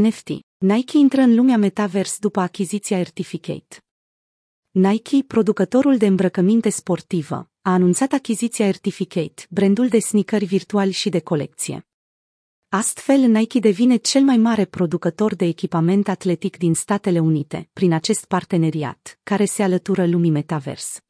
NFT. Nike intră în lumea Metaverse după achiziția Certificate. Nike, producătorul de îmbrăcăminte sportivă, a anunțat achiziția Certificate, brandul de sneakeri virtuali și de colecție. Astfel, Nike devine cel mai mare producător de echipament atletic din Statele Unite, prin acest parteneriat, care se alătură lumii Metaverse.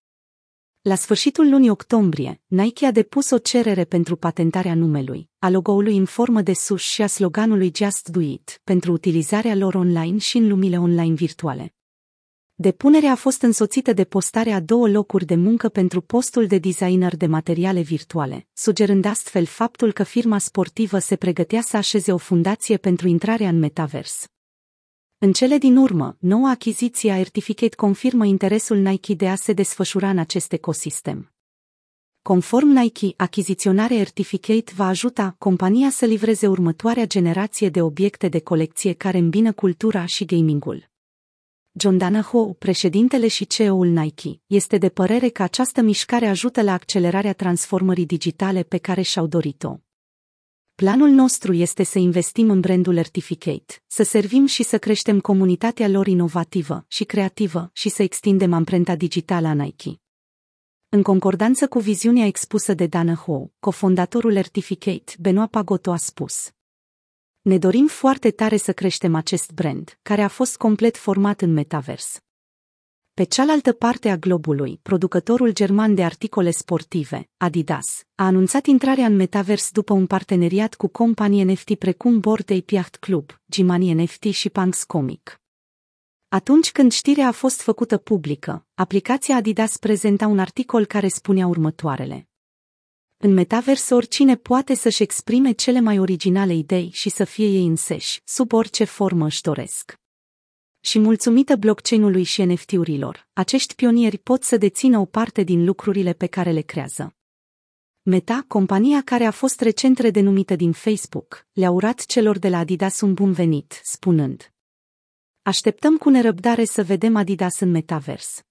La sfârșitul lunii octombrie, Nike a depus o cerere pentru patentarea numelui, a logo-ului în formă de sus și a sloganului Just Do It, pentru utilizarea lor online și în lumile online virtuale. Depunerea a fost însoțită de postarea a două locuri de muncă pentru postul de designer de materiale virtuale, sugerând astfel faptul că firma sportivă se pregătea să așeze o fundație pentru intrarea în metavers. În cele din urmă, noua achiziție a Certificate confirmă interesul Nike de a se desfășura în acest ecosistem. Conform Nike, achiziționarea Certificate va ajuta compania să livreze următoarea generație de obiecte de colecție care îmbină cultura și gamingul. John Danaho, președintele și CEO-ul Nike, este de părere că această mișcare ajută la accelerarea transformării digitale pe care și-au dorit-o. Planul nostru este să investim în brandul Certificate, să servim și să creștem comunitatea lor inovativă și creativă și să extindem amprenta digitală a Nike. În concordanță cu viziunea expusă de Dana Ho, cofondatorul Certificate, Benoit Pagoto a spus Ne dorim foarte tare să creștem acest brand, care a fost complet format în metavers. Pe cealaltă parte a globului, producătorul german de articole sportive, Adidas, a anunțat intrarea în metavers după un parteneriat cu companii NFT precum Bored Ape Yacht Club, Gimani NFT și Punks Comic. Atunci când știrea a fost făcută publică, aplicația Adidas prezenta un articol care spunea următoarele. În metavers oricine poate să-și exprime cele mai originale idei și să fie ei înseși, sub orice formă își doresc și mulțumită blockchain-ului și NFT-urilor, acești pionieri pot să dețină o parte din lucrurile pe care le creează. Meta, compania care a fost recent redenumită din Facebook, le-a urat celor de la Adidas un bun venit, spunând Așteptăm cu nerăbdare să vedem Adidas în metavers.